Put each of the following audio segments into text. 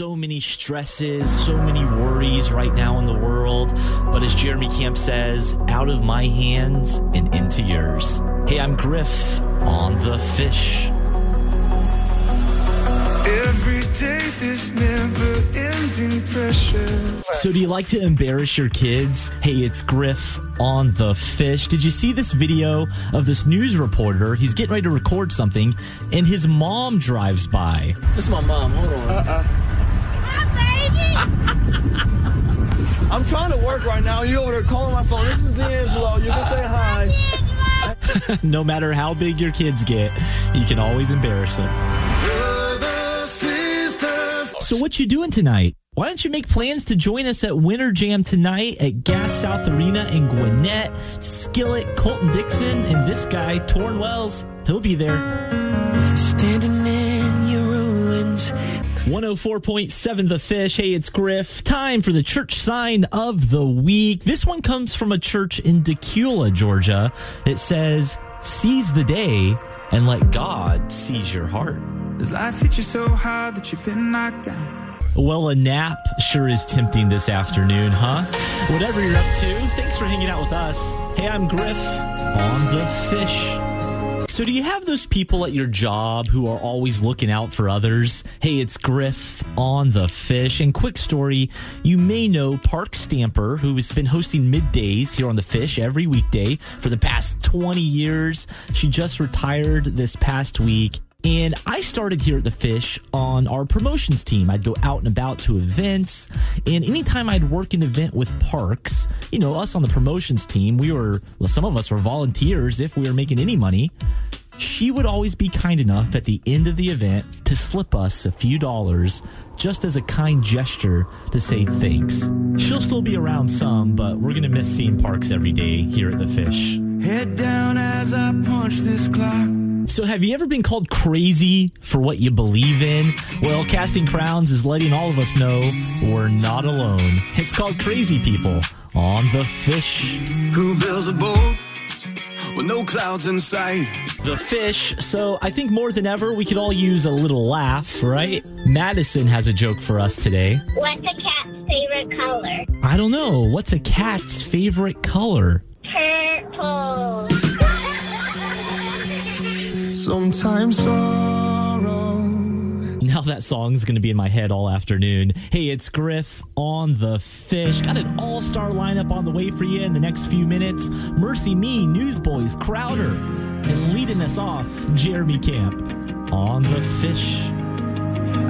so many stresses, so many worries right now in the world. But as Jeremy Camp says, out of my hands and into yours. Hey, I'm Griff on the fish. Every day there's never ending pressure. So, do you like to embarrass your kids? Hey, it's Griff on the fish. Did you see this video of this news reporter? He's getting ready to record something, and his mom drives by. This is my mom. Hold on. Uh-uh. Work right now. You over there calling my phone. This is D'Angelo. You can say hi. no matter how big your kids get, you can always embarrass them. So, what you doing tonight? Why don't you make plans to join us at Winter Jam tonight at Gas South Arena in Gwinnett? Skillet, Colton Dixon, and this guy, Tauren Wells, he'll be there. Standing in your ruins. 104.7 The Fish. Hey, it's Griff. Time for the church sign of the week. This one comes from a church in Dacula, Georgia. It says, Seize the day and let God seize your heart. Does life hit you so hard that you've been knocked down? Well, a nap sure is tempting this afternoon, huh? Whatever you're up to, thanks for hanging out with us. Hey, I'm Griff on the fish. So, do you have those people at your job who are always looking out for others? Hey, it's Griff on the fish. And quick story you may know Parks Stamper, who has been hosting middays here on the fish every weekday for the past 20 years. She just retired this past week. And I started here at the Fish on our promotions team. I'd go out and about to events. And anytime I'd work an event with Parks, you know, us on the promotions team, we were, well, some of us were volunteers if we were making any money. She would always be kind enough at the end of the event to slip us a few dollars just as a kind gesture to say thanks. She'll still be around some, but we're going to miss seeing Parks every day here at the Fish. Head down as I punch this clock. So, have you ever been called crazy for what you believe in? Well, Casting Crowns is letting all of us know we're not alone. It's called Crazy People on the Fish. Who builds a boat with no clouds in sight? The Fish. So, I think more than ever, we could all use a little laugh, right? Madison has a joke for us today. What's a cat's favorite color? I don't know. What's a cat's favorite color? Purple. Sometimes sorrow. Now that song's going to be in my head all afternoon. Hey, it's Griff on the fish. Got an all star lineup on the way for you in the next few minutes. Mercy Me, Newsboys, Crowder, and leading us off, Jeremy Camp on the fish.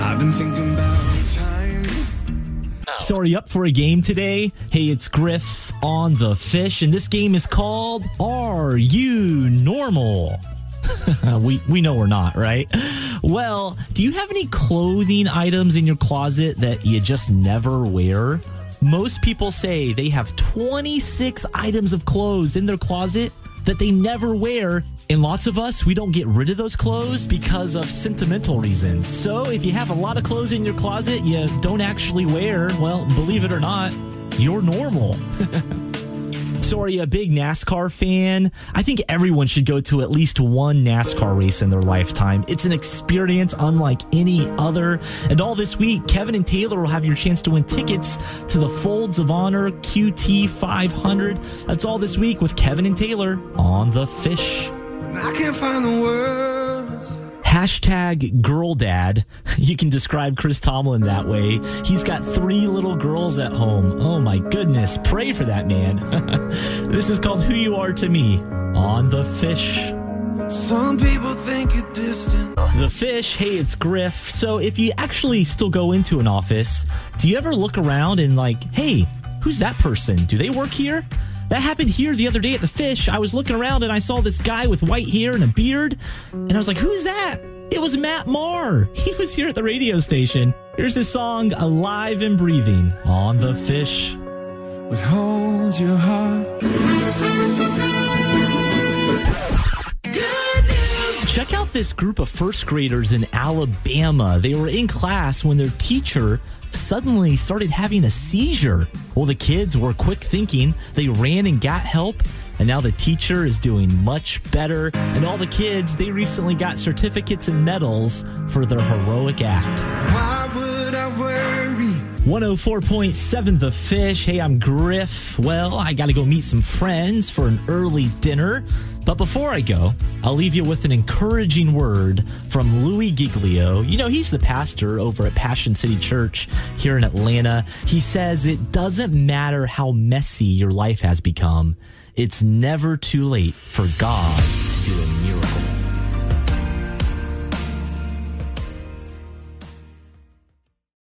I've been thinking about time. So, are you up for a game today? Hey, it's Griff on the fish, and this game is called Are You Normal? we we know we're not, right? Well, do you have any clothing items in your closet that you just never wear? Most people say they have 26 items of clothes in their closet that they never wear. And lots of us, we don't get rid of those clothes because of sentimental reasons. So if you have a lot of clothes in your closet you don't actually wear, well, believe it or not, you're normal. So, are you a big NASCAR fan? I think everyone should go to at least one NASCAR race in their lifetime. It's an experience unlike any other. And all this week, Kevin and Taylor will have your chance to win tickets to the Folds of Honor QT 500. That's all this week with Kevin and Taylor on The Fish. I can't find the. Hashtag girl dad. You can describe Chris Tomlin that way. He's got three little girls at home. Oh my goodness. Pray for that man. this is called Who You Are to Me on The Fish. Some people think you're distant. The Fish, hey, it's Griff. So if you actually still go into an office, do you ever look around and like, hey, who's that person? Do they work here? That happened here the other day at the fish. I was looking around and I saw this guy with white hair and a beard. And I was like, who's that? It was Matt Maher. He was here at the radio station. Here's his song, Alive and Breathing, on the fish. But hold your heart. Check out this group of first graders in Alabama. They were in class when their teacher suddenly started having a seizure. Well, the kids were quick thinking. They ran and got help. And now the teacher is doing much better. And all the kids, they recently got certificates and medals for their heroic act. 104.7 The Fish. Hey, I'm Griff. Well, I got to go meet some friends for an early dinner. But before I go, I'll leave you with an encouraging word from Louie Giglio. You know, he's the pastor over at Passion City Church here in Atlanta. He says it doesn't matter how messy your life has become, it's never too late for God to do a miracle.